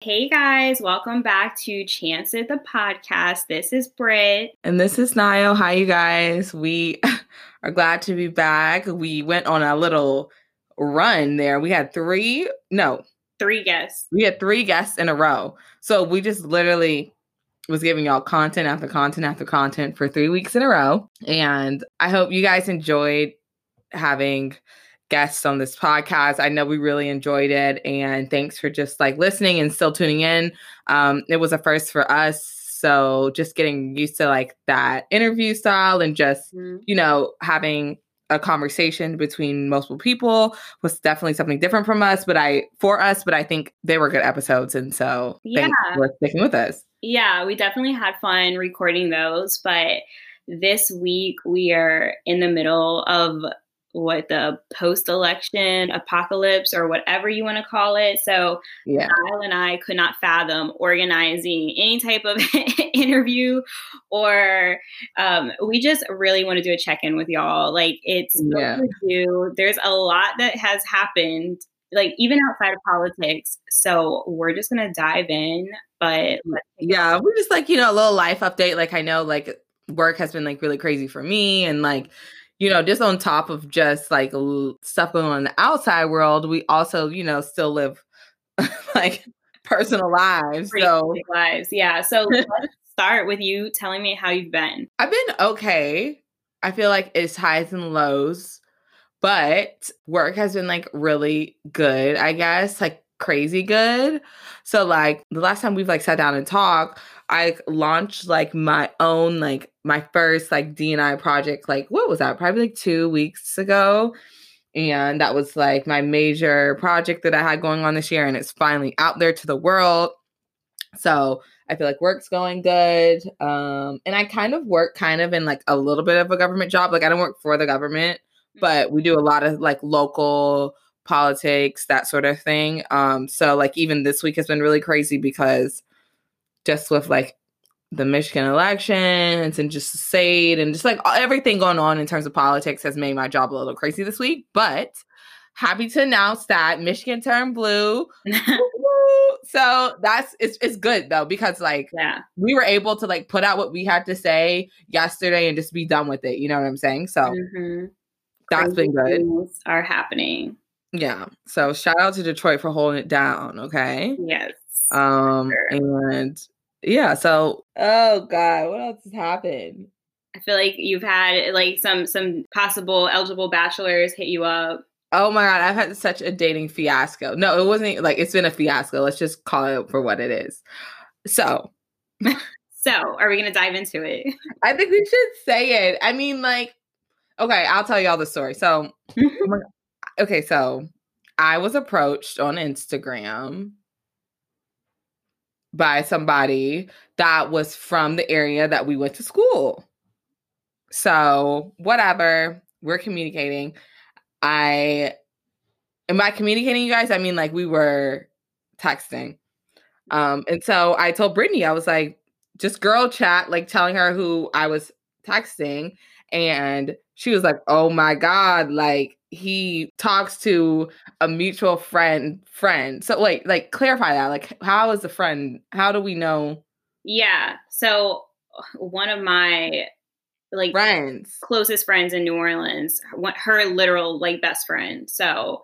Hey guys, welcome back to Chance It the podcast. This is Britt. And this is Niall. Hi, you guys. We are glad to be back. We went on a little run there. We had three, no, three guests. We had three guests in a row. So we just literally was giving y'all content after content after content for three weeks in a row. And I hope you guys enjoyed having guests on this podcast. I know we really enjoyed it. And thanks for just like listening and still tuning in. Um, it was a first for us. So just getting used to like that interview style and just, mm-hmm. you know, having a conversation between multiple people was definitely something different from us, but I for us, but I think they were good episodes. And so yeah. thanks for sticking with us. Yeah, we definitely had fun recording those, but this week we are in the middle of what the post election apocalypse or whatever you want to call it. So yeah. Kyle and I could not fathom organizing any type of interview or um, we just really want to do a check-in with y'all. Like it's yeah. There's a lot that has happened like even outside of politics. So we're just gonna dive in. But yeah, we're just like, you know, a little life update. Like I know like work has been like really crazy for me and like you know, just on top of just like stuff going on in the outside world, we also, you know, still live like personal lives. so lives. Yeah. So let's start with you telling me how you've been. I've been okay. I feel like it's highs and lows, but work has been like really good, I guess, like crazy good. So like the last time we've like sat down and talked, I launched like my own like my first like DNI project like what was that? Probably like 2 weeks ago. And that was like my major project that I had going on this year and it's finally out there to the world. So, I feel like work's going good. Um and I kind of work kind of in like a little bit of a government job. Like I don't work for the government, but we do a lot of like local politics, that sort of thing. Um so like even this week has been really crazy because just with like the Michigan elections and just SAID and just like everything going on in terms of politics has made my job a little crazy this week. But happy to announce that Michigan turned blue. so that's it's it's good though because like yeah we were able to like put out what we had to say yesterday and just be done with it. You know what I'm saying? So mm-hmm. that's Crazy been good. Are happening. Yeah. So shout out to Detroit for holding it down. Okay. Yes. Um sure. and yeah, so oh god, what else has happened? I feel like you've had like some some possible eligible bachelors hit you up. Oh my god, I've had such a dating fiasco. No, it wasn't like it's been a fiasco. Let's just call it for what it is. So, so are we going to dive into it? I think we should say it. I mean, like, okay, I'll tell you all the story. So, okay, so I was approached on Instagram by somebody that was from the area that we went to school. So, whatever, we're communicating. I am by communicating you guys, I mean like we were texting. Um, and so I told Brittany, I was like, just girl chat, like telling her who I was texting. And she was like, oh my God, like he talks to a mutual friend friend. So like like clarify that like how is the friend how do we know yeah so one of my like friends. closest friends in new orleans her literal like best friend. So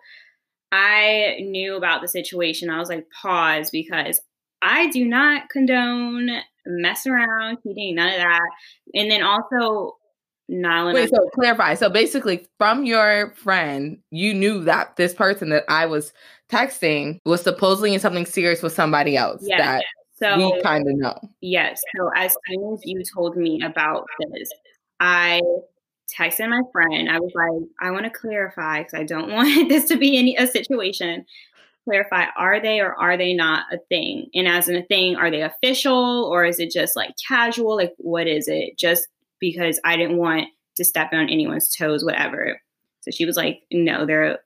i knew about the situation. I was like pause because i do not condone messing around cheating none of that. And then also Niall Wait, so clarify. So basically, from your friend, you knew that this person that I was texting was supposedly in something serious with somebody else yes, that so, we kind of know. Yes. So as soon as you told me about this, I texted my friend. I was like, I want to clarify because I don't want this to be any a situation. Clarify: Are they or are they not a thing? And as in a thing, are they official or is it just like casual? Like, what is it? Just because I didn't want to step on anyone's toes, whatever. So she was like, no, they're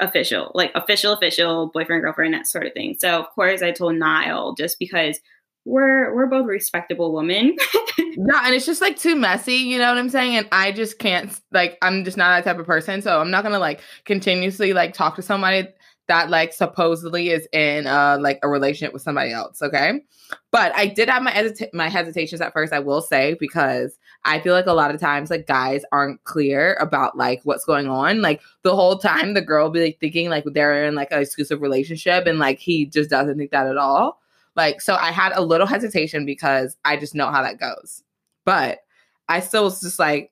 official, like official, official boyfriend, girlfriend, that sort of thing. So of course I told Niall just because we're we're both respectable women. yeah, and it's just like too messy, you know what I'm saying? And I just can't like I'm just not that type of person. So I'm not gonna like continuously like talk to somebody that like supposedly is in uh like a relationship with somebody else. Okay. But I did have my hesita- my hesitations at first, I will say, because I feel like a lot of times like guys aren't clear about like what's going on. Like the whole time the girl be like thinking like they're in like an exclusive relationship and like he just doesn't think that at all. Like so I had a little hesitation because I just know how that goes. But I still was just like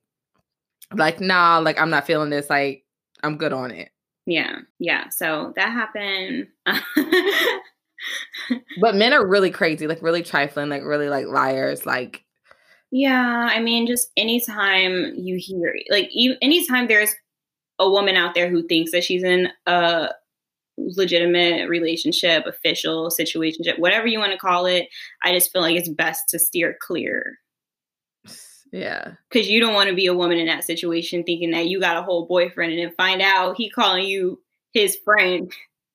like nah, like I'm not feeling this like I'm good on it. Yeah. Yeah. So that happened. but men are really crazy, like really trifling, like really like liars, like yeah, I mean, just anytime you hear, like, anytime there's a woman out there who thinks that she's in a legitimate relationship, official situationship, whatever you want to call it, I just feel like it's best to steer clear. Yeah. Because you don't want to be a woman in that situation thinking that you got a whole boyfriend and then find out he calling you his friend.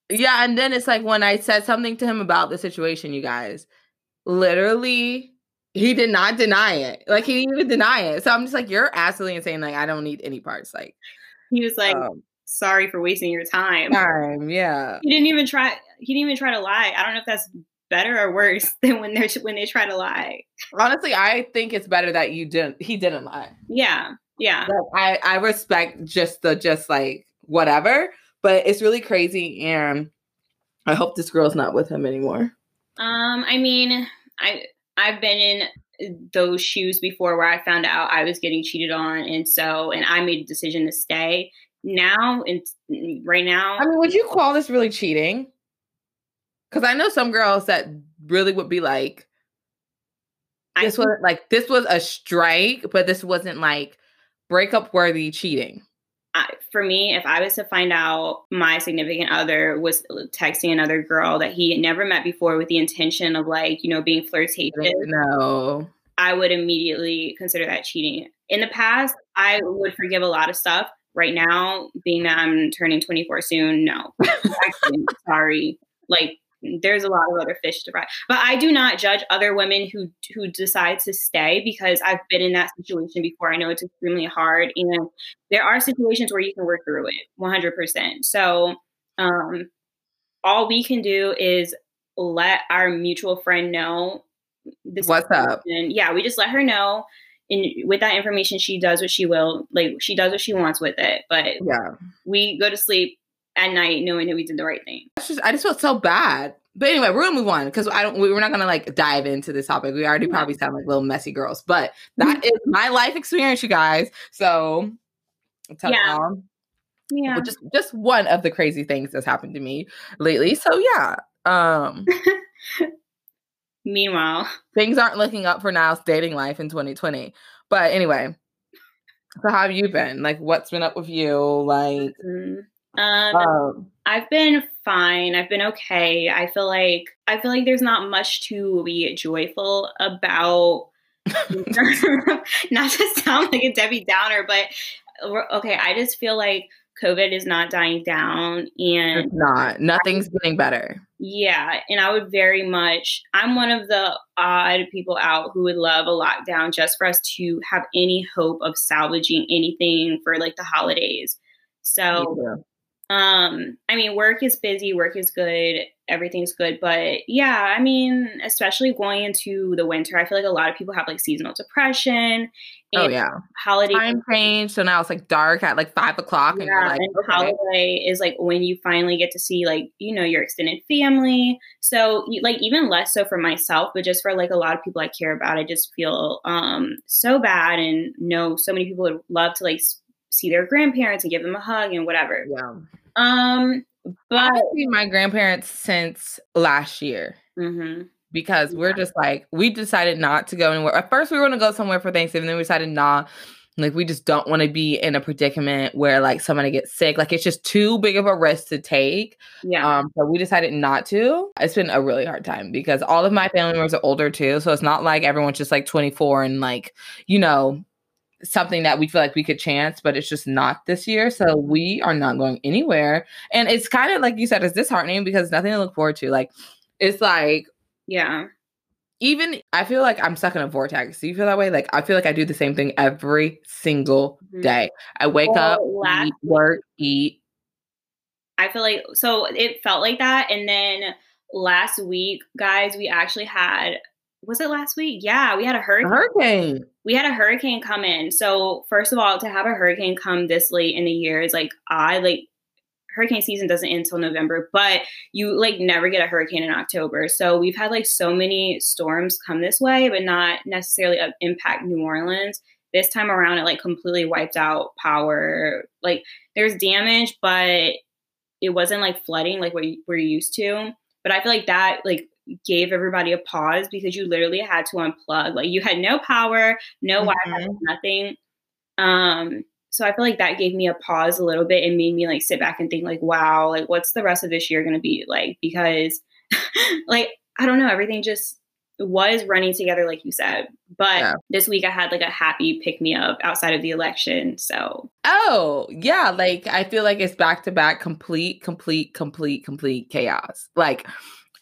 Yeah. And then it's like when I said something to him about the situation, you guys, literally, he did not deny it. Like he didn't even deny it. So I'm just like, you're absolutely insane. Like, I don't need any parts. Like, he was like, um, sorry for wasting your time. Time, yeah. He didn't even try. He didn't even try to lie. I don't know if that's better or worse than when they're when they try to lie. Honestly, I think it's better that you didn't. He didn't lie. Yeah, yeah. But I I respect just the just like whatever, but it's really crazy, and I hope this girl's not with him anymore. Um, I mean, I I've been in those shoes before where I found out I was getting cheated on, and so and I made a decision to stay. Now, and right now, I mean, would you call this really cheating? Because I know some girls that really would be like, this was like this was a strike, but this wasn't like breakup worthy cheating. I, for me, if I was to find out my significant other was uh, texting another girl that he had never met before with the intention of like, you know, being flirtatious, no, I would immediately consider that cheating. In the past, I would forgive a lot of stuff. Right now, being that I'm turning 24 soon, no. Actually, sorry. Like there's a lot of other fish to fry. But I do not judge other women who who decide to stay because I've been in that situation before. I know it's extremely hard, and there are situations where you can work through it 100. percent So, um, all we can do is let our mutual friend know this. What's up? And yeah, we just let her know. And with that information, she does what she will. Like she does what she wants with it. But yeah, we go to sleep at night knowing that we did the right thing. Just, I just felt so bad. But anyway, we're gonna move on because I don't. We're not gonna like dive into this topic. We already probably sound like little messy girls, but that is my life experience, you guys. So, tell yeah. y'all. Yeah. Well, just just one of the crazy things that's happened to me lately. So yeah. Um Meanwhile, things aren't looking up for Niall's dating life in 2020. But anyway, so how have you been? Like, what's been up with you? Like, mm-hmm. Um, um, I've been fine. I've been okay. I feel like I feel like there's not much to be joyful about. not to sound like a Debbie Downer, but okay, I just feel like COVID is not dying down and it's not. Nothing's I, getting better. Yeah. And I would very much, I'm one of the odd people out who would love a lockdown just for us to have any hope of salvaging anything for like the holidays. So um, I mean, work is busy, work is good, everything's good. But yeah, I mean, especially going into the winter, I feel like a lot of people have like seasonal depression. oh yeah, holiday time change. So now it's like dark at like five o'clock. Yeah, and, like, and okay. holiday is like when you finally get to see like you know your extended family. So like even less so for myself, but just for like a lot of people I care about, I just feel um so bad and know so many people would love to like see their grandparents and give them a hug and whatever. Yeah. Um, but I've seen my grandparents since last year. Mm-hmm. Because yeah. we're just like we decided not to go anywhere. At first, we were going to go somewhere for Thanksgiving. Then we decided not. Like we just don't want to be in a predicament where like somebody gets sick. Like it's just too big of a risk to take. Yeah. Um. So we decided not to. It's been a really hard time because all of my family members are older too. So it's not like everyone's just like 24 and like you know something that we feel like we could chance, but it's just not this year. So we are not going anywhere. And it's kind of like you said, it's disheartening because nothing to look forward to. Like, it's like, yeah. Even I feel like I'm stuck in a vortex. Do you feel that way? Like I feel like I do the same thing every single mm-hmm. day. I wake well, up, eat, work, eat, I feel like so it felt like that. And then last week, guys, we actually had was it last week? Yeah, we had a hurricane. A hurricane. We had a hurricane come in. So first of all, to have a hurricane come this late in the year is like I like hurricane season doesn't end until November, but you like never get a hurricane in October. So we've had like so many storms come this way, but not necessarily uh, impact New Orleans. This time around, it like completely wiped out power. Like there's damage, but it wasn't like flooding like what we're used to. But I feel like that like gave everybody a pause because you literally had to unplug. Like you had no power, no mm-hmm. Wi-Fi, nothing. Um, so I feel like that gave me a pause a little bit and made me like sit back and think like, wow, like what's the rest of this year gonna be like? Because like I don't know, everything just was running together like you said. But yeah. this week I had like a happy pick me up outside of the election. So Oh, yeah, like I feel like it's back to back complete, complete, complete, complete chaos. Like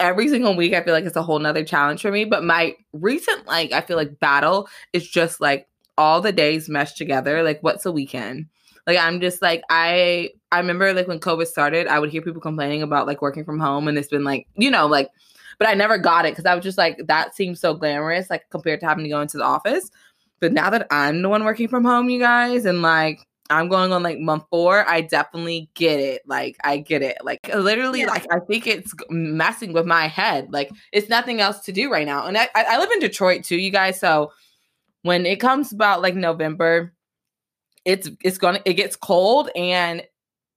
every single week I feel like it's a whole nother challenge for me. But my recent like I feel like battle is just like all the days meshed together. Like what's a weekend? Like I'm just like I I remember like when COVID started, I would hear people complaining about like working from home and it's been like, you know, like but I never got it because I was just like, that seems so glamorous, like compared to having to go into the office. But now that I'm the one working from home, you guys, and like I'm going on like month four. I definitely get it. Like I get it. Like literally, yeah. like I think it's messing with my head. Like it's nothing else to do right now. And I, I live in Detroit too, you guys. So when it comes about like November, it's it's gonna it gets cold and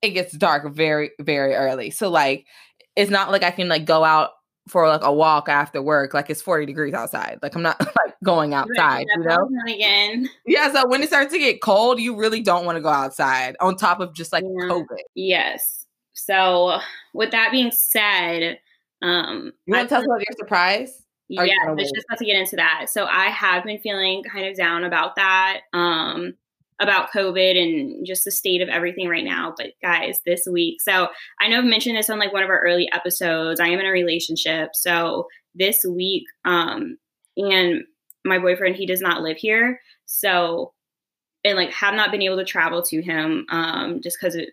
it gets dark very very early. So like it's not like I can like go out for like a walk after work, like it's 40 degrees outside. Like I'm not like going outside, you know? Again. Yeah, so when it starts to get cold, you really don't want to go outside on top of just like yeah. COVID. Yes. So with that being said, um You want to tell us about your surprise? Yeah, I was just about to get into that. So I have been feeling kind of down about that. Um about COVID and just the state of everything right now. But guys, this week, so I know I've mentioned this on like one of our early episodes. I am in a relationship. So this week, um, and my boyfriend, he does not live here. So, and like have not been able to travel to him um, just because it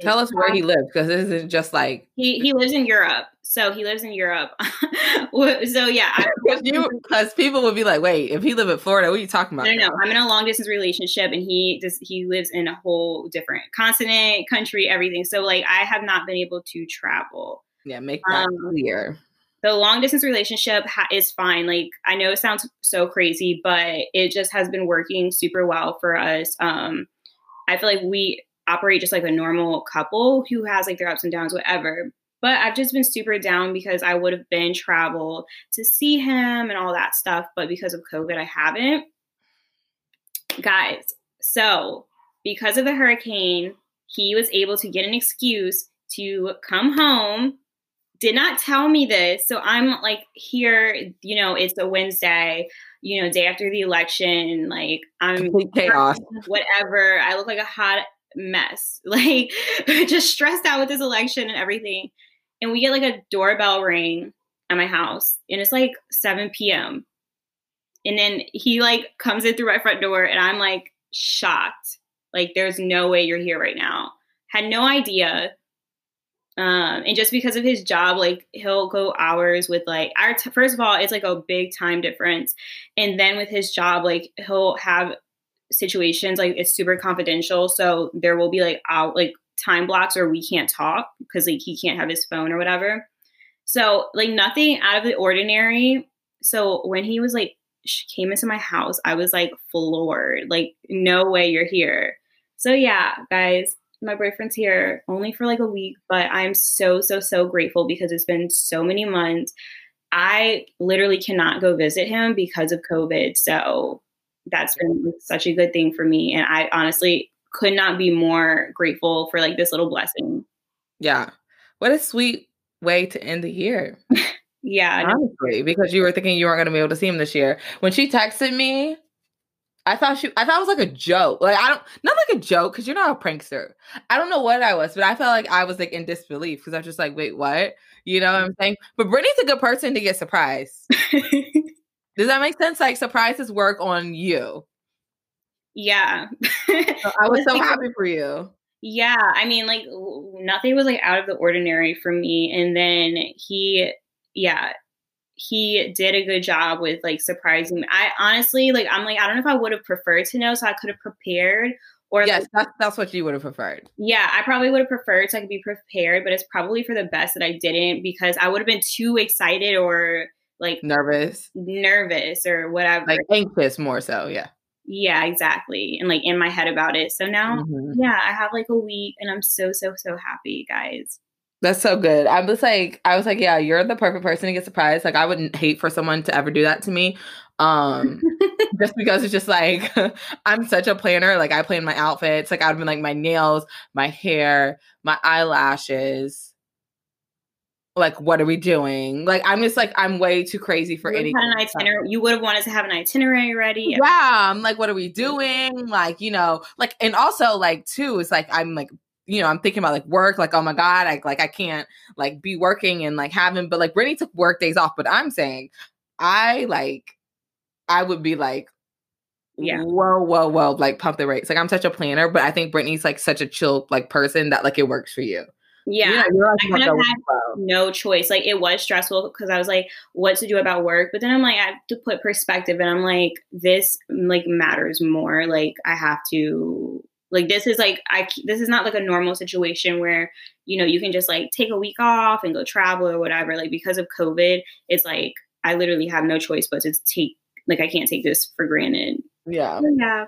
Tell us where he lives because this is just like he he lives in Europe. So he lives in Europe. so yeah, because people would be like, "Wait, if he live in Florida, what are you talking about?" No, no, I'm in a long distance relationship, and he does he lives in a whole different continent, country, everything. So like, I have not been able to travel. Yeah, make that um, clear. The long distance relationship ha- is fine. Like I know it sounds so crazy, but it just has been working super well for us. Um, I feel like we operate just like a normal couple who has like their ups and downs, whatever. But I've just been super down because I would have been travel to see him and all that stuff. But because of COVID, I haven't. Guys, so because of the hurricane, he was able to get an excuse to come home. Did not tell me this. So I'm like here, you know, it's a Wednesday, you know, day after the election. Like I'm Complete chaos. Whatever. I look like a hot mess, like just stressed out with this election and everything. And we get like a doorbell ring at my house, and it's like 7 p.m. And then he like comes in through my front door, and I'm like shocked. Like, there's no way you're here right now. Had no idea. Um, and just because of his job, like he'll go hours with like our t- first of all, it's like a big time difference, and then with his job, like he'll have situations like it's super confidential so there will be like out like time blocks where we can't talk because like he can't have his phone or whatever. So like nothing out of the ordinary. So when he was like came into my house i was like floored like no way you're here. So yeah guys my boyfriend's here only for like a week but i'm so so so grateful because it's been so many months. I literally cannot go visit him because of covid so that's been such a good thing for me. And I honestly could not be more grateful for like this little blessing. Yeah. What a sweet way to end the year. yeah. Honestly, because you were thinking you weren't going to be able to see him this year. When she texted me, I thought she, I thought it was like a joke. Like I don't, not like a joke because you're not a prankster. I don't know what I was, but I felt like I was like in disbelief because I was just like, wait, what? You know what I'm saying? But Brittany's a good person to get surprised. Does that make sense? Like surprises work on you. Yeah. so I was so happy for you. Yeah, I mean, like nothing was like out of the ordinary for me. And then he, yeah, he did a good job with like surprising me. I honestly, like, I'm like, I don't know if I would have preferred to know, so I could have prepared. Or yes, like, that's that's what you would have preferred. Yeah, I probably would have preferred so I could be prepared, but it's probably for the best that I didn't because I would have been too excited or like nervous, nervous or whatever, like anxious more so. Yeah. Yeah, exactly. And like in my head about it. So now, mm-hmm. yeah, I have like a week and I'm so, so, so happy, guys. That's so good. I was like, I was like, yeah, you're the perfect person to get surprised. Like, I wouldn't hate for someone to ever do that to me. Um, just because it's just like I'm such a planner. Like I plan my outfits. Like I've been like my nails, my hair, my eyelashes, like what are we doing? Like i'm just like i'm way too crazy for any an itinerary you would have wanted to have an itinerary ready yeah. I'm like what are we doing? Like you know like and also like too it's like i'm like you know i'm thinking about like work like oh my god i like i can't like be working and like having but like brittany took work days off but i'm saying i like i would be like yeah. whoa whoa whoa like pump the rates like i'm such a planner but i think brittany's like such a chill like person that like it works for you yeah, I kind of had no choice. Like it was stressful because I was like, what to do about work? But then I'm like, I have to put perspective, and I'm like, this mm, like matters more. Like I have to like this is like I this is not like a normal situation where you know you can just like take a week off and go travel or whatever. Like because of COVID, it's like I literally have no choice but to take like I can't take this for granted. Yeah. yeah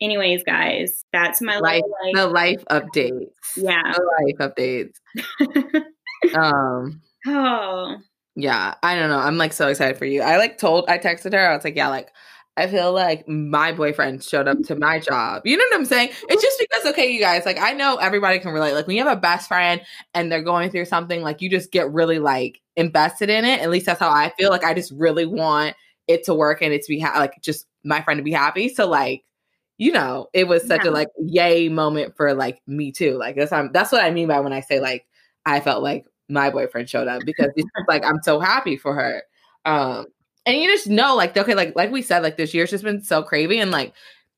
anyways, guys, that's my life. the life updates. Yeah, the life updates. um. Oh. Yeah, I don't know. I'm like so excited for you. I like told I texted her. I was like, yeah, like I feel like my boyfriend showed up to my job. You know what I'm saying? It's just because, okay, you guys, like I know everybody can relate. Like when you have a best friend and they're going through something, like you just get really like invested in it. At least that's how I feel. Like I just really want it to work and it to be ha- like just my friend to be happy. So like you know, it was such yeah. a like yay moment for like me too. Like that's I'm, that's what I mean by when I say like I felt like my boyfriend showed up because it's like I'm so happy for her. Um and you just know like okay like like we said like this year's just been so crazy and like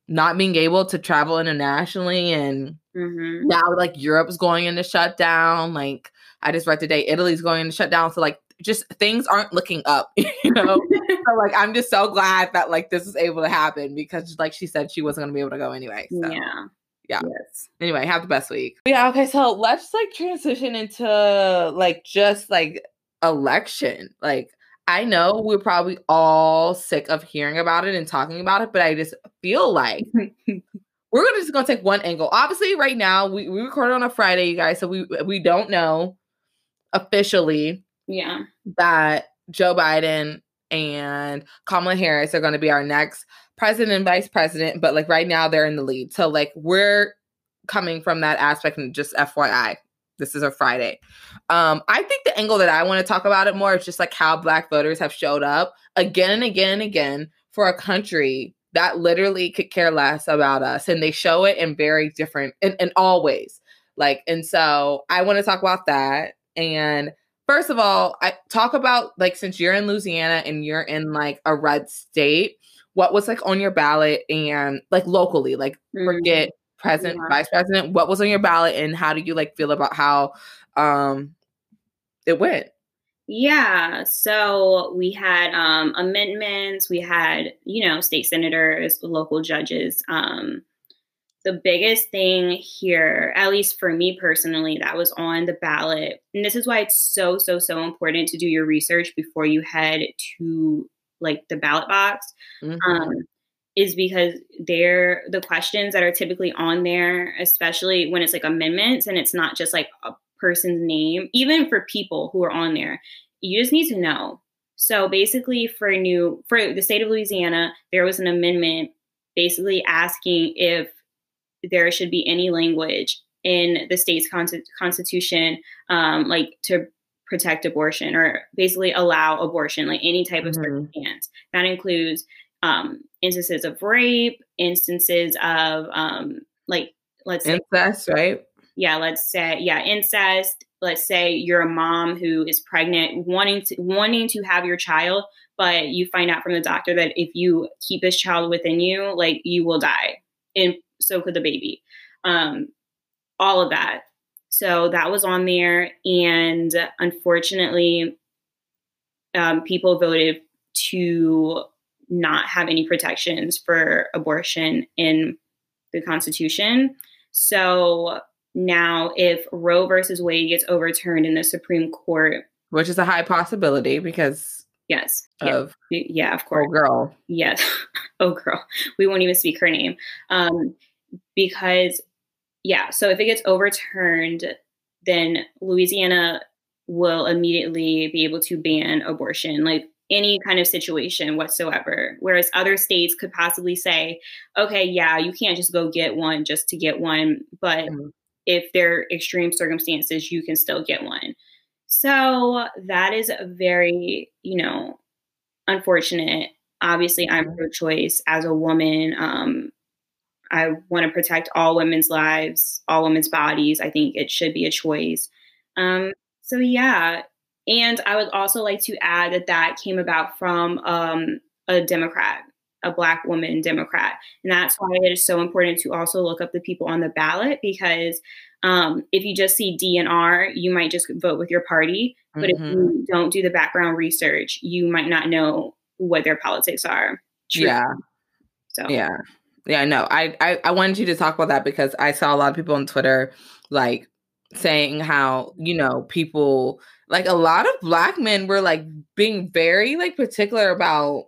not being able to travel internationally and mm-hmm. now like Europe's going into shutdown like I just read today Italy's going into shutdown so like just things aren't looking up, you know? so like I'm just so glad that like this is able to happen because like she said she wasn't gonna be able to go anyway. So. Yeah. Yeah. Yes. Anyway, have the best week. Yeah, okay, so let's like transition into like just like election. Like I know we're probably all sick of hearing about it and talking about it, but I just feel like we're gonna just gonna take one angle. Obviously, right now we, we recorded on a Friday, you guys, so we we don't know officially yeah. That Joe Biden and Kamala Harris are going to be our next president and vice president, but like right now they're in the lead. So like we're coming from that aspect and just FYI. This is a Friday. Um, I think the angle that I want to talk about it more is just like how black voters have showed up again and again and again for a country that literally could care less about us. And they show it in very different in, in all ways. Like, and so I want to talk about that. And first of all, I talk about like since you're in Louisiana and you're in like a red state, what was like on your ballot and like locally, like mm-hmm. forget president, yeah. vice president, what was on your ballot and how do you like feel about how um it went? Yeah, so we had um amendments, we had, you know, state senators, local judges, um the biggest thing here, at least for me personally, that was on the ballot, and this is why it's so, so, so important to do your research before you head to like the ballot box, mm-hmm. um, is because they're the questions that are typically on there, especially when it's like amendments and it's not just like a person's name, even for people who are on there, you just need to know. So basically, for new for the state of Louisiana, there was an amendment basically asking if there should be any language in the state's con- constitution, um, like to protect abortion or basically allow abortion, like any type of mm-hmm. circumstance. That includes um, instances of rape, instances of um, like let's say incest, right? Yeah, let's say yeah, incest. Let's say you're a mom who is pregnant, wanting to wanting to have your child, but you find out from the doctor that if you keep this child within you, like you will die in so could the baby. Um, all of that. So that was on there. And unfortunately, um, people voted to not have any protections for abortion in the Constitution. So now, if Roe versus Wade gets overturned in the Supreme Court, which is a high possibility because yes, of yeah, yeah of course, girl, yes, oh girl, we won't even speak her name, um, because yeah, so if it gets overturned, then Louisiana will immediately be able to ban abortion, like any kind of situation whatsoever. Whereas other states could possibly say, okay, yeah, you can't just go get one just to get one, but mm-hmm. if there are extreme circumstances, you can still get one. So that is a very, you know, unfortunate. Obviously, I'm mm-hmm. pro choice as a woman. Um, I want to protect all women's lives, all women's bodies. I think it should be a choice. Um, so, yeah. And I would also like to add that that came about from um, a Democrat, a Black woman Democrat. And that's why it is so important to also look up the people on the ballot because um, if you just see DNR, you might just vote with your party. But mm-hmm. if you don't do the background research, you might not know what their politics are. True. Yeah. So, yeah. Yeah, no, I, I I wanted you to talk about that because I saw a lot of people on Twitter like saying how you know people like a lot of black men were like being very like particular about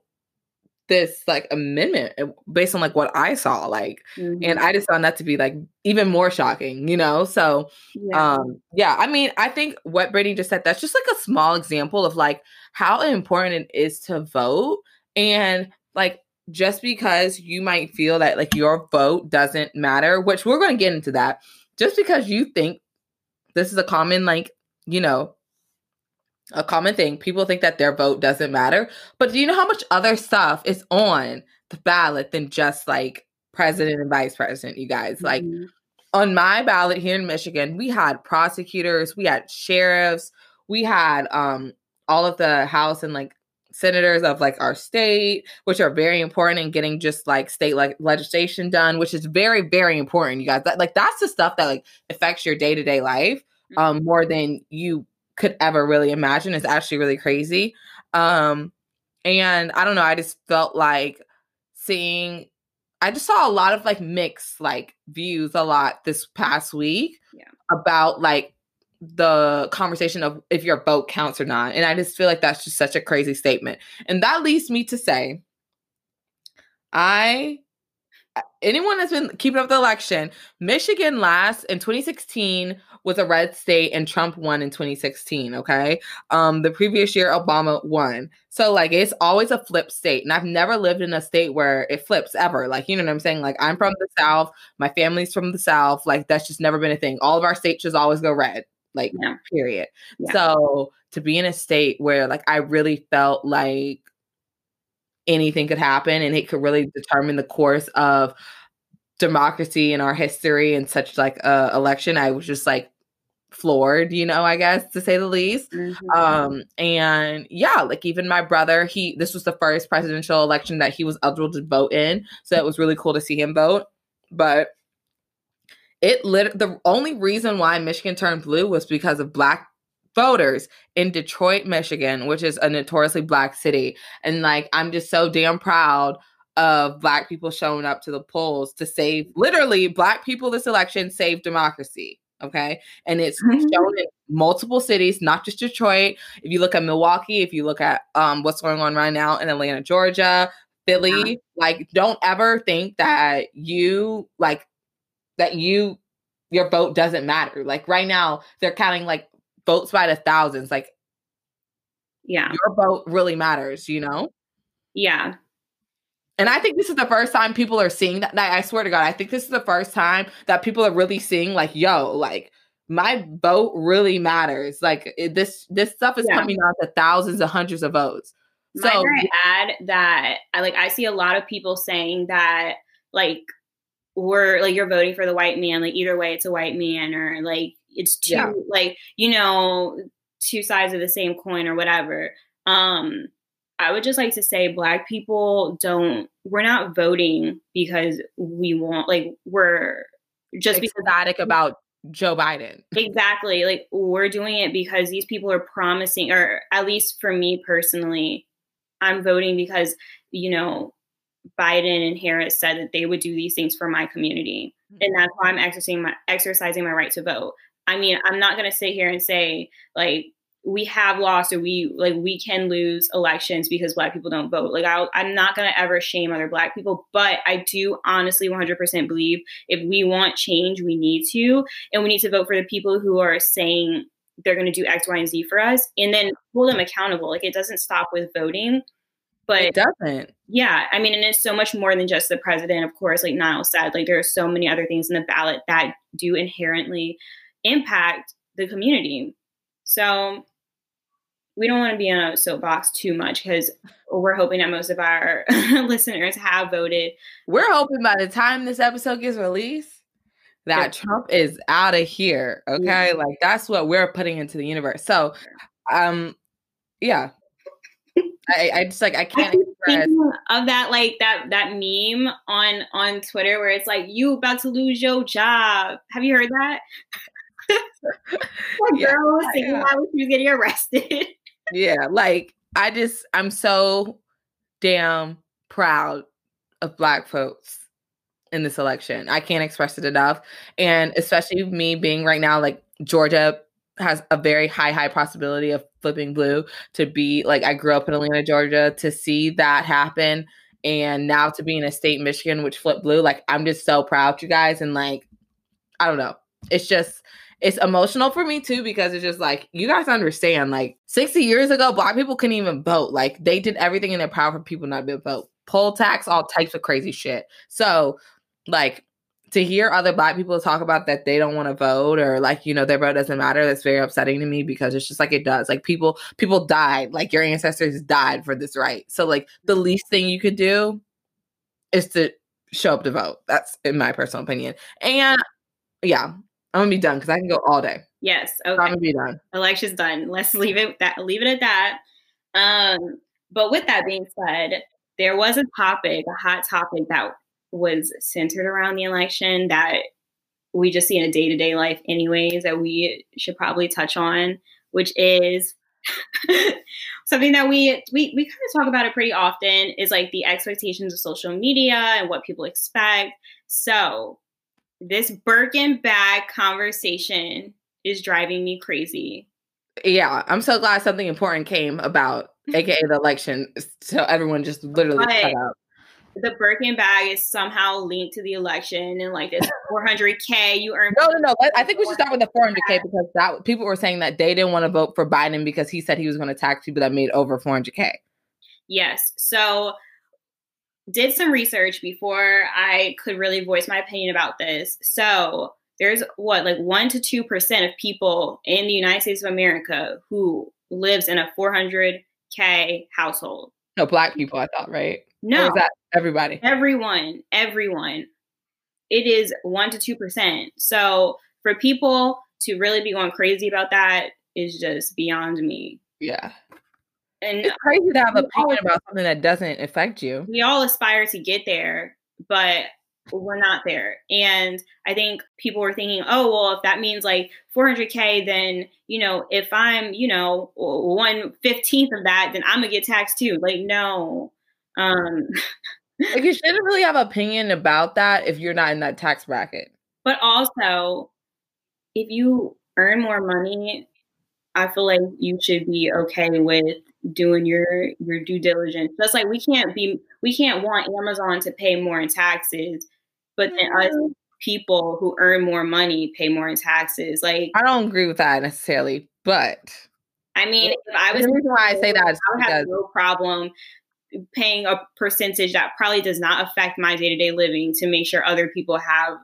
this like amendment eh, based on like what I saw like mm-hmm. and I just found that to be like even more shocking you know so yeah. um yeah I mean I think what Brittany just said that's just like a small example of like how important it is to vote and like just because you might feel that like your vote doesn't matter, which we're going to get into that, just because you think this is a common, like, you know, a common thing. People think that their vote doesn't matter. But do you know how much other stuff is on the ballot than just like president and vice president, you guys? Mm-hmm. Like on my ballot here in Michigan, we had prosecutors, we had sheriffs, we had um all of the House and like senators of like our state, which are very important in getting just like state like legislation done, which is very, very important. You guys, that, like that's the stuff that like affects your day to day life um, mm-hmm. more than you could ever really imagine. It's actually really crazy. Um, and I don't know, I just felt like seeing I just saw a lot of like mixed like views a lot this past week yeah. about like the conversation of if your vote counts or not. And I just feel like that's just such a crazy statement. And that leads me to say, I anyone that's been keeping up the election, Michigan last in 2016 was a red state and Trump won in 2016, okay? Um the previous year Obama won. So like it's always a flip state and I've never lived in a state where it flips ever. Like you know what I'm saying? Like I'm from the south, my family's from the south, like that's just never been a thing. All of our states just always go red like yeah. period. Yeah. So to be in a state where like I really felt like anything could happen and it could really determine the course of democracy in our history and such like a election, I was just like floored, you know, I guess to say the least. Mm-hmm. Um and yeah, like even my brother, he this was the first presidential election that he was eligible to vote in, so it was really cool to see him vote. But it lit the only reason why Michigan turned blue was because of black voters in Detroit, Michigan, which is a notoriously black city. And like I'm just so damn proud of black people showing up to the polls to save literally black people this election save democracy. Okay. And it's mm-hmm. shown in multiple cities, not just Detroit. If you look at Milwaukee, if you look at um, what's going on right now in Atlanta, Georgia, Philly, like don't ever think that you like that you your vote doesn't matter. Like right now, they're counting like votes by the thousands. Like, yeah, your vote really matters. You know? Yeah. And I think this is the first time people are seeing that. I swear to God, I think this is the first time that people are really seeing like, yo, like my vote really matters. Like it, this, this stuff is yeah. coming out to thousands and hundreds of votes. So I add that I like I see a lot of people saying that like we're like you're voting for the white man like either way it's a white man or like it's two yeah. like you know two sides of the same coin or whatever um i would just like to say black people don't we're not voting because we want like we're just ecstatic about Joe Biden. Exactly. Like we're doing it because these people are promising, or at least for me personally, I'm voting because, you know, Biden and Harris said that they would do these things for my community. Mm-hmm. And that's why I'm exercising my exercising my right to vote. I mean, I'm not gonna sit here and say like we have lost or we like we can lose elections because black people don't vote. Like i am not going to ever shame other black people but i do honestly 100% believe if we want change we need to and we need to vote for the people who are saying they're going to do x y and z for us and then hold them accountable. Like it doesn't stop with voting but it doesn't. Yeah i mean and it's so much more than just the president of course like niall said like there are so many other things in the ballot that do inherently impact the community so we don't want to be on a soapbox too much because we're hoping that most of our listeners have voted. We're hoping by the time this episode gets released, that yeah. Trump is out of here. Okay. Yeah. Like that's what we're putting into the universe. So um yeah. I, I just like I can't express of that like that that meme on on Twitter where it's like you about to lose your job. Have you heard that? yeah, girl was singing she was getting arrested yeah, like I just I'm so damn proud of black folks in this election. I can't express it enough. And especially me being right now like Georgia has a very high high possibility of flipping blue to be like I grew up in Atlanta, Georgia to see that happen and now to be in a state Michigan which flipped blue like I'm just so proud you guys and like I don't know. It's just it's emotional for me too because it's just like you guys understand like 60 years ago black people couldn't even vote. Like they did everything in their power for people not to vote. Poll tax all types of crazy shit. So like to hear other black people talk about that they don't want to vote or like you know their vote doesn't matter that's very upsetting to me because it's just like it does. Like people people died. Like your ancestors died for this right. So like the mm-hmm. least thing you could do is to show up to vote. That's in my personal opinion. And yeah I'm gonna be done because I can go all day. Yes. Okay. I'm gonna be done. Election's done. Let's leave it that leave it at that. Um, but with that being said, there was a topic, a hot topic that was centered around the election that we just see in a day-to-day life anyways that we should probably touch on, which is something that we we we kind of talk about it pretty often is like the expectations of social media and what people expect. So this Birkin bag conversation is driving me crazy. Yeah, I'm so glad something important came about, aka the election. So everyone just literally but cut out. The Birkin bag is somehow linked to the election and like this 400k you earn. No, no, no. I think we should start with the 400k because that people were saying that they didn't want to vote for Biden because he said he was going to tax people that made over 400k. Yes. So did some research before I could really voice my opinion about this. So there's what like one to two percent of people in the United States of America who lives in a 400k household. No, black people. I thought right. No, that everybody. Everyone, everyone. It is one to two percent. So for people to really be going crazy about that is just beyond me. Yeah. And it's crazy to have an opinion about something that doesn't affect you. We all aspire to get there, but we're not there. And I think people were thinking, oh, well, if that means like 400K, then, you know, if I'm, you know, 115th of that, then I'm going to get taxed too. Like, no. Um, like, you shouldn't really have opinion about that if you're not in that tax bracket. But also, if you earn more money, I feel like you should be okay with doing your your due diligence. Just like we can't be we can't want Amazon to pay more in taxes, but then us mm-hmm. people who earn more money pay more in taxes. Like I don't agree with that necessarily, but I mean, if I was the reason why I say that I would have no problem paying a percentage that probably does not affect my day to day living to make sure other people have,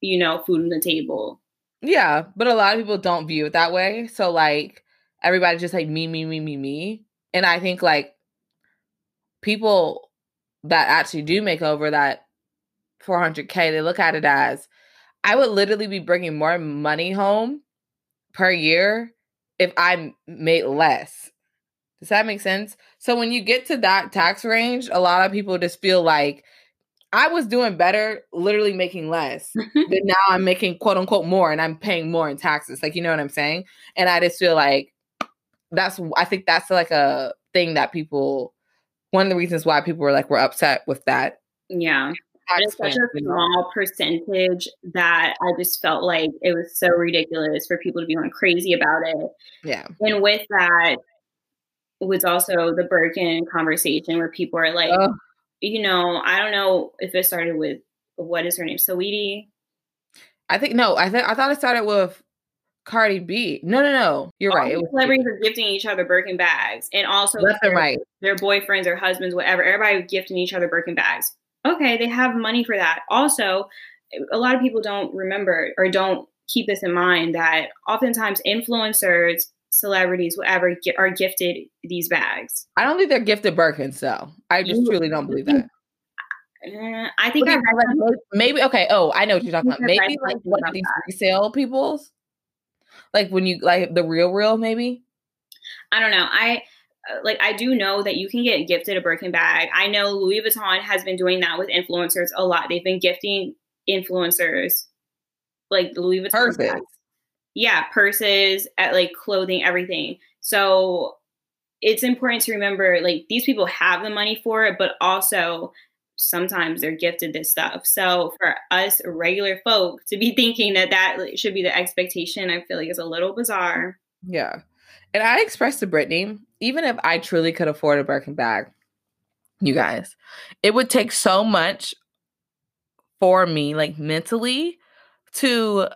you know, food on the table. Yeah, but a lot of people don't view it that way. So like everybody just like me, me, me, me, me. And I think like people that actually do make over that 400K, they look at it as I would literally be bringing more money home per year if I made less. Does that make sense? So when you get to that tax range, a lot of people just feel like I was doing better, literally making less. but now I'm making quote unquote more and I'm paying more in taxes. Like, you know what I'm saying? And I just feel like that's, I think that's like a thing that people, one of the reasons why people were like, we're upset with that. Yeah. It's such a small percentage that I just felt like it was so ridiculous for people to be going crazy about it. Yeah. And with that was also the Birkin conversation where people are like, oh you know, I don't know if it started with what is her name, Saweetie. I think no, I think I thought it started with Cardi B. No, no, no. You're All right. It celebrities are gifting each other Birkin bags, and also left and right. Their boyfriends or husbands, whatever. Everybody gifting each other Birkin bags. Okay, they have money for that. Also, a lot of people don't remember or don't keep this in mind that oftentimes influencers celebrities, whatever, are gifted these bags. I don't think they're gifted Birkins, though. I just truly don't believe that. Uh, I think I read maybe okay. Oh, I know what you're talking about. Maybe like what these resale people's, like when you like the RealReal, maybe. I don't know. I uh, like I do know that you can get gifted a Birkin bag. I know Louis Vuitton has been doing that with influencers a lot. They've been gifting influencers like Louis Vuitton Perfect yeah, purses, at like clothing, everything. So it's important to remember like these people have the money for it, but also sometimes they're gifted this stuff. So for us regular folk to be thinking that that should be the expectation, I feel like is a little bizarre. Yeah. And I expressed to Brittany, even if I truly could afford a Birkin bag, you guys, it would take so much for me, like mentally, to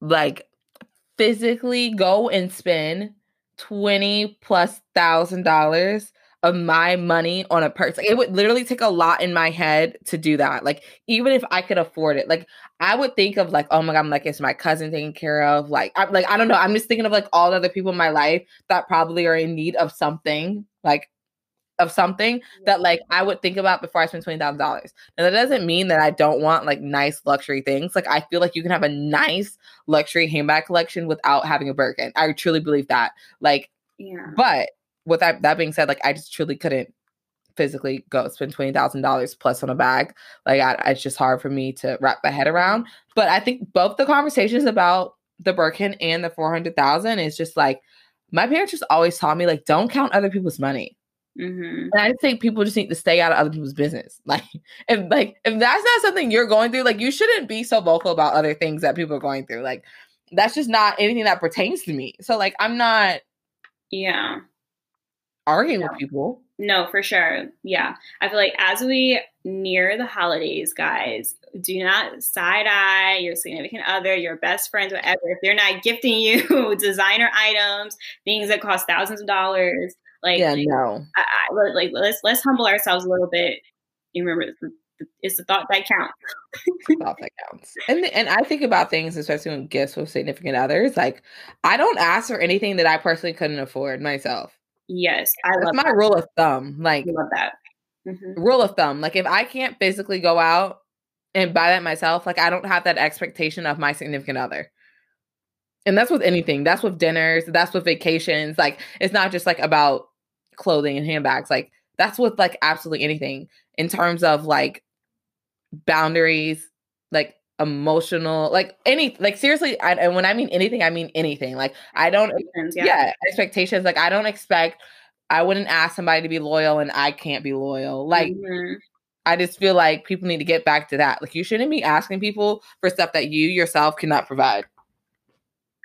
like physically go and spend 20 plus thousand dollars of my money on a purse. Like, it would literally take a lot in my head to do that. Like even if I could afford it, like I would think of like, oh my god, I'm like it's my cousin taken care of. Like I'm like I don't know. I'm just thinking of like all the other people in my life that probably are in need of something. Like of something that like I would think about before I spend twenty thousand dollars. And that doesn't mean that I don't want like nice luxury things. Like I feel like you can have a nice luxury handbag collection without having a Birkin. I truly believe that. Like, yeah. But with that that being said, like I just truly couldn't physically go spend twenty thousand dollars plus on a bag. Like I, it's just hard for me to wrap my head around. But I think both the conversations about the Birkin and the four hundred thousand is just like my parents just always taught me like don't count other people's money Mm-hmm. And I think people just need to stay out of other people's business. Like, if like if that's not something you're going through, like you shouldn't be so vocal about other things that people are going through. Like, that's just not anything that pertains to me. So, like, I'm not, yeah, arguing with people. No, for sure. Yeah, I feel like as we near the holidays, guys, do not side eye your significant other, your best friends, whatever. If they're not gifting you designer items, things that cost thousands of dollars like, yeah, no. I, I, like let's let's humble ourselves a little bit. You remember, it's the thought that counts. thought that counts. And and I think about things, especially when gifts with significant others. Like, I don't ask for anything that I personally couldn't afford myself. Yes, I That's love my that. rule of thumb. Like, I love that. Mm-hmm. Rule of thumb. Like, if I can't physically go out and buy that myself, like, I don't have that expectation of my significant other. And that's with anything. That's with dinners. That's with vacations. Like, it's not just like about clothing and handbags. Like that's with like absolutely anything in terms of like boundaries, like emotional, like any, like seriously. I, and when I mean anything, I mean anything. Like I don't, yeah. yeah, expectations. Like I don't expect. I wouldn't ask somebody to be loyal and I can't be loyal. Like. Mm-hmm. I just feel like people need to get back to that. Like you shouldn't be asking people for stuff that you yourself cannot provide.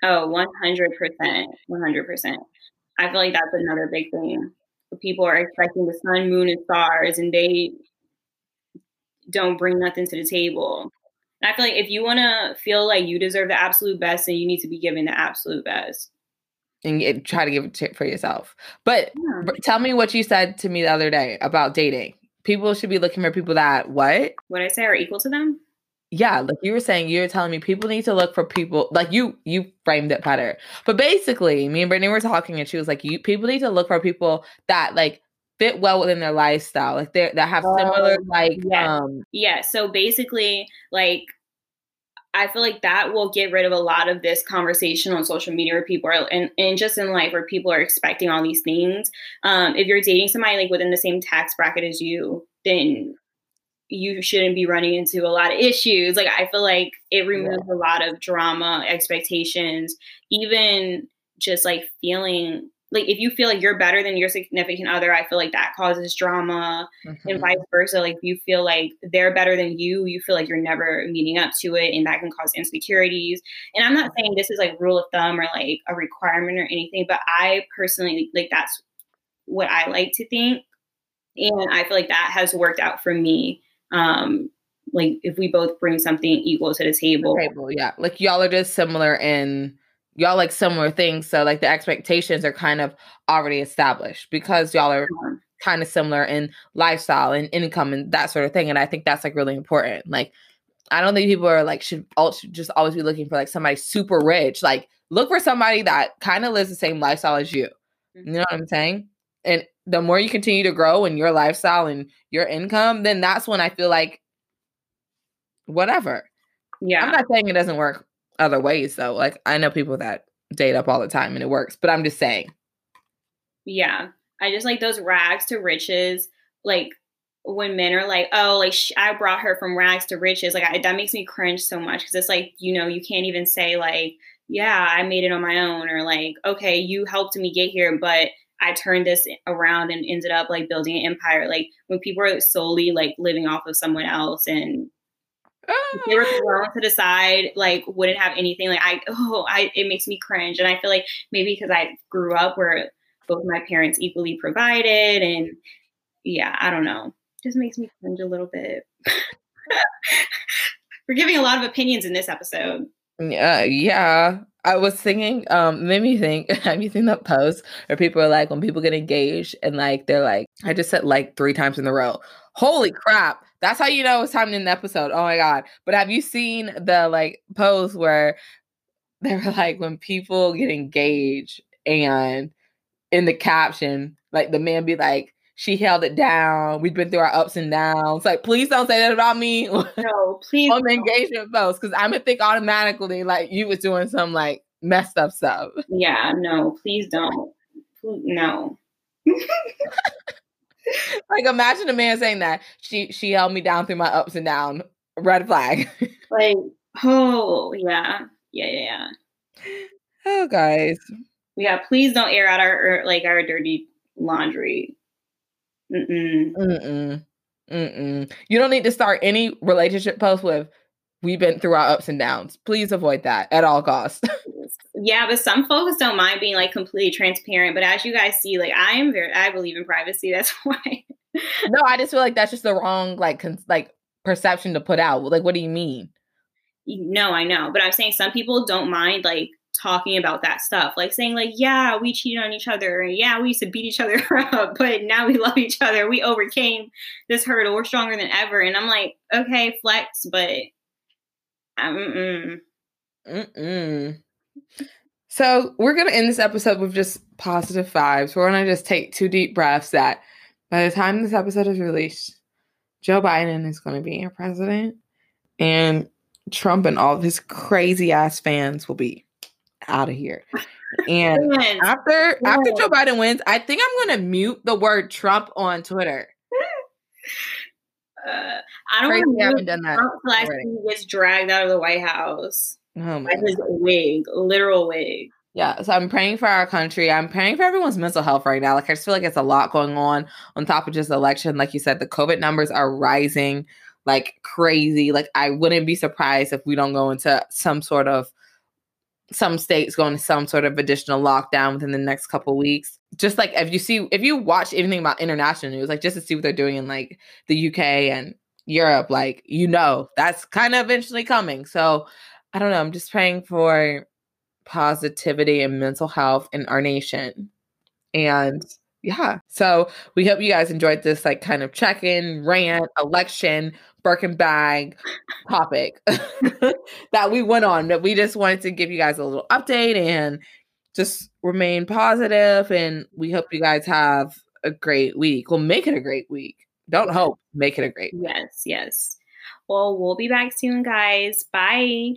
Oh, 100%. 100%. I feel like that's another big thing people are expecting the sun, moon, and stars, and they don't bring nothing to the table. And I feel like if you want to feel like you deserve the absolute best, then you need to be given the absolute best. And get, try to give it for yourself. But yeah. tell me what you said to me the other day about dating. People should be looking for people that what? What I say are equal to them yeah like you were saying you were telling me people need to look for people like you you framed it better but basically me and brittany were talking and she was like you people need to look for people that like fit well within their lifestyle like they that have similar oh, like yeah. um yeah so basically like I feel like that will get rid of a lot of this conversation on social media where people are and, and just in life where people are expecting all these things. Um, if you're dating somebody like within the same tax bracket as you, then you shouldn't be running into a lot of issues. Like I feel like it removes yeah. a lot of drama, expectations, even just like feeling like if you feel like you're better than your significant other, I feel like that causes drama mm-hmm. and vice versa. Like if you feel like they're better than you, you feel like you're never meeting up to it and that can cause insecurities. And I'm not saying this is like rule of thumb or like a requirement or anything, but I personally like that's what I like to think. And I feel like that has worked out for me. Um, like if we both bring something equal to the table. The table, yeah. Like y'all are just similar in y'all like similar things. So like the expectations are kind of already established because y'all are kind of similar in lifestyle and income and that sort of thing. And I think that's like really important. Like I don't think people are like should just always be looking for like somebody super rich. Like look for somebody that kind of lives the same lifestyle as you. Mm. You know what I'm saying? And the more you continue to grow in your lifestyle and your income, then that's when I feel like whatever. Yeah. I'm not saying it doesn't work other ways though. Like I know people that date up all the time and it works, but I'm just saying. Yeah. I just like those rags to riches. Like when men are like, "Oh, like sh- I brought her from rags to riches," like I, that makes me cringe so much because it's like you know you can't even say like, "Yeah, I made it on my own," or like, "Okay, you helped me get here," but I turned this around and ended up like building an empire. Like when people are solely like living off of someone else and they were thrown to the side, like wouldn't have anything. Like I, oh, I, it makes me cringe, and I feel like maybe because I grew up where both my parents equally provided, and yeah, I don't know, just makes me cringe a little bit. We're giving a lot of opinions in this episode. Yeah, yeah. I was thinking, um, made me think, have you seen that post where people are like, when people get engaged and like they're like, I just said like three times in a row, holy crap, that's how you know it's time in the episode. Oh my god. But have you seen the like post where they were like when people get engaged and in the caption, like the man be like, she held it down. We've been through our ups and downs. Like, please don't say that about me. No, please. on the engagement post, because I'm gonna think automatically like you was doing some like messed up stuff. Yeah, no, please don't. No. like imagine a man saying that she she held me down through my ups and downs. Red flag. like oh yeah yeah yeah yeah. Oh guys. Yeah, please don't air out our er, like our dirty laundry. Mm-mm. Mm-mm. Mm-mm. You don't need to start any relationship post with we've been through our ups and downs. Please avoid that at all costs. yeah, but some folks don't mind being like completely transparent. But as you guys see, like I am very, I believe in privacy. That's why. no, I just feel like that's just the wrong like con- like perception to put out. Like, what do you mean? No, I know, but I'm saying some people don't mind like talking about that stuff, like saying like, yeah, we cheated on each other, yeah, we used to beat each other up, but now we love each other. We overcame this hurdle. We're stronger than ever. And I'm like, okay, flex, but mm mm. So we're gonna end this episode with just positive vibes. We're gonna just take two deep breaths. That by the time this episode is released, Joe Biden is gonna be our president, and Trump and all of his crazy ass fans will be out of here. And after after Joe Biden wins, I think I'm gonna mute the word Trump on Twitter. Uh, I don't done that. Until he gets dragged out of the White House. Oh my his wig, literal wig. Yeah, so I'm praying for our country. I'm praying for everyone's mental health right now. Like I just feel like it's a lot going on on top of just the election. Like you said, the COVID numbers are rising like crazy. Like I wouldn't be surprised if we don't go into some sort of some states going to some sort of additional lockdown within the next couple weeks. Just like if you see if you watch anything about international news, like just to see what they're doing in like the UK and Europe, like you know, that's kind of eventually coming. So I don't know. I'm just praying for positivity and mental health in our nation. And yeah. So we hope you guys enjoyed this like kind of check-in, rant, election, Birkin bag topic that we went on. That we just wanted to give you guys a little update and just remain positive. positive and we hope you guys have a great week. We'll make it a great week. Don't hope, make it a great week. Yes, yes. Well, we'll be back soon, guys. Bye.